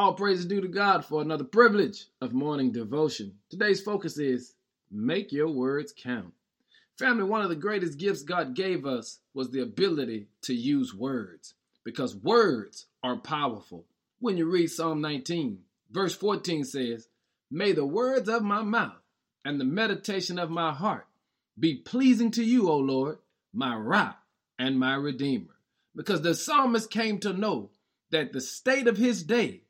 All praise is due to God for another privilege of morning devotion. Today's focus is make your words count. Family, one of the greatest gifts God gave us was the ability to use words because words are powerful. When you read Psalm 19, verse 14 says, May the words of my mouth and the meditation of my heart be pleasing to you, O Lord, my rock and my redeemer. Because the psalmist came to know that the state of his day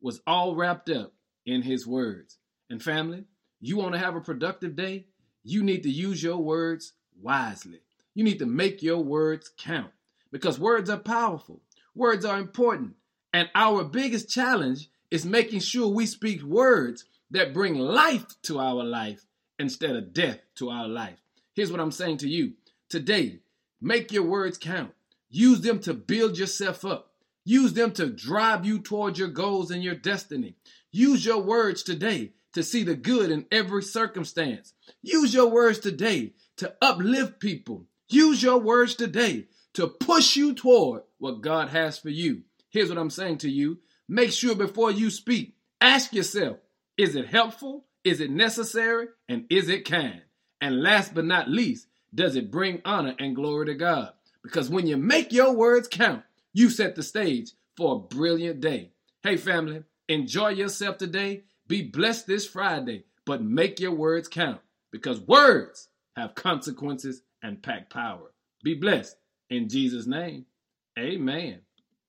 was all wrapped up in his words. And family, you want to have a productive day? You need to use your words wisely. You need to make your words count because words are powerful. Words are important. And our biggest challenge is making sure we speak words that bring life to our life instead of death to our life. Here's what I'm saying to you today make your words count. Use them to build yourself up. Use them to drive you towards your goals and your destiny. Use your words today to see the good in every circumstance. Use your words today to uplift people. Use your words today to push you toward what God has for you. Here's what I'm saying to you. Make sure before you speak, ask yourself, is it helpful? Is it necessary? And is it kind? And last but not least, does it bring honor and glory to God? Because when you make your words count, you set the stage for a brilliant day. Hey, family, enjoy yourself today. Be blessed this Friday, but make your words count because words have consequences and pack power. Be blessed in Jesus' name. Amen.